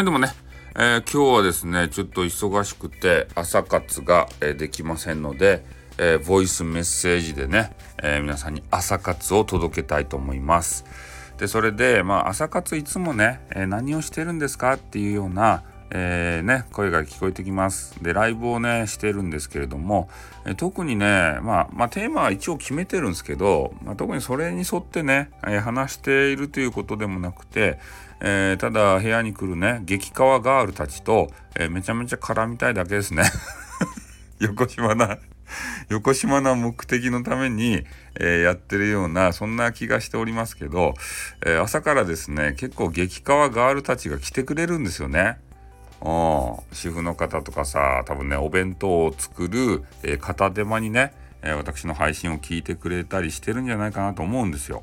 はい、でもね、えー、今日はですね、ちょっと忙しくて朝活が、えー、できませんので、えー、ボイスメッセージでね、え皆さんに朝活を届けたいと思います。で、それで、まあ、朝活いつもね、え何をしてるんですかっていうような、えー、ね、声が聞こえてきます。で、ライブをね、してるんですけれども、え特にね、まあ、まあ、テーマは一応決めてるんですけど、まあ、特にそれに沿ってね、えー、話しているということでもなくて、えー、ただ部屋に来るね、激川ガールたちと、えめちゃめちゃ絡みたいだけですね。横島な横島な目的のために、えー、やってるようなそんな気がしておりますけど、えー、朝からですね結構激川ガールたちが来てくれるんですよね。主婦の方とかさ多分ねお弁当を作る、えー、片手間にね、えー、私の配信を聞いてくれたりしてるんじゃないかなと思うんですよ。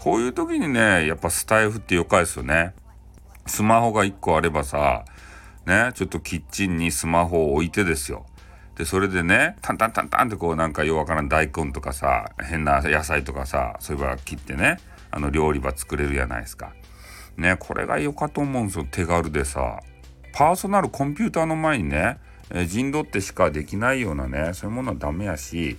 こういう時にねやっぱスタイフってよかいですよね。スマホが1個あればさねちょっとキッチンにスマホを置いてですよ。でそれでねタンタンタンタンってこうなんかようわからん大根とかさ変な野菜とかさそういえば切ってねあの料理場作れるじゃないですか。ねこれが良かと思うんですよ手軽でさ。パーソナルコンピューターの前にね、えー、陣取ってしかできないようなねそういうものはダメやし、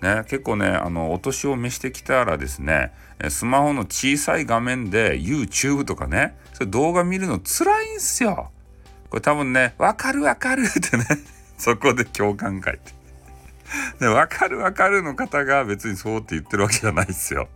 ね、結構ねあのお年を召してきたらですねスマホの小さい画面で YouTube とかねそれ動画見るの辛いんすよ。これ多分ね「わかるわかる 」ってねそこで共感会って。で、わかるわかるの方が別にそうって言ってるわけじゃないですよ。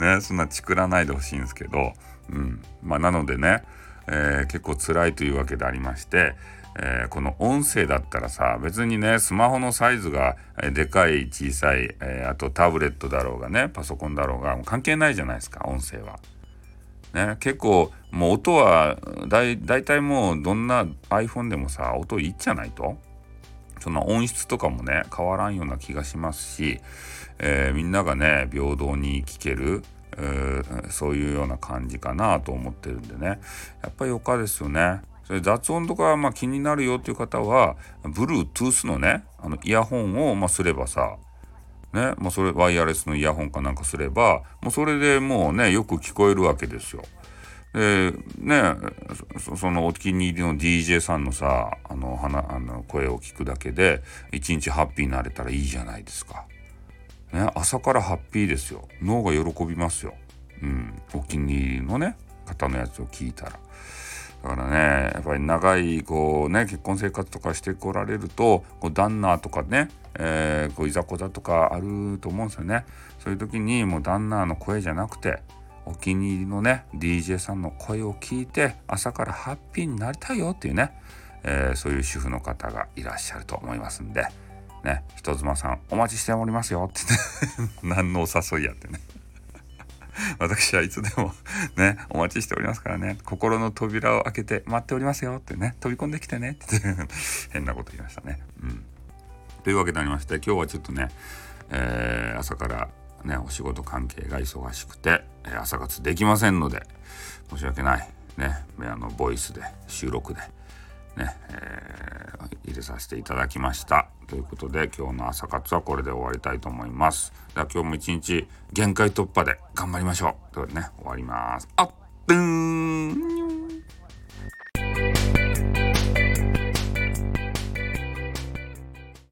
ね、そんなチクらないでほしいんですけど、うん。まあ、なのでね、えー、結構辛いというわけでありまして、えー、この音声だったらさ別にねスマホのサイズが、でかい小さい、えー、あとタブレットだろうがねパソコンだろうが関係ないじゃないですか音声は。ね、結構もう音はだいたいもうどんな iPhone でもさ音いいじゃないとその音質とかもね変わらんような気がしますし、えー、みんながね平等に聴けるそういうような感じかなと思ってるんでねやっぱりよかですよね。それ雑音とかまあ気になるよっていう方は Bluetooth のねあのイヤホンをまあすればさねまあ、それワイヤレスのイヤホンかなんかすればもうそれでもうねよく聞こえるわけですよ。でねそのお気に入りの DJ さんのさあのあの声を聞くだけで一日ハッピーになれたらいいじゃないですか。ね、朝からハッピーですよ。脳が喜びますよ、うん、お気に入りのね方のやつを聞いたら。だからねやっぱり長いこうね結婚生活とかしてこられるとこう旦那とかね、えー、こういざこざとかあると思うんですよね。そういう時にもう旦那の声じゃなくてお気に入りのね DJ さんの声を聞いて朝からハッピーになりたいよっていうね、えー、そういう主婦の方がいらっしゃると思いますんで。ね、人妻さんお待ちしておりますよってね 何のお誘いやってね 私はいつでもね、お待ちしておりますからね、心の扉を開けて待っておりますよってね、飛び込んできてねって 変なこと言いましたね。うん。というわけでありまして、今日はちょっとね、えー、朝からね、お仕事関係が忙しくて、え朝活できませんので、申し訳ない。ね、あの、ボイスで、収録で、ね、えー、入れさせていただきました。ということで今日の朝活はこれで終わりたいと思います。では今日も一日限界突破で頑張りましょう。ということでね、終わります。あっ、ーん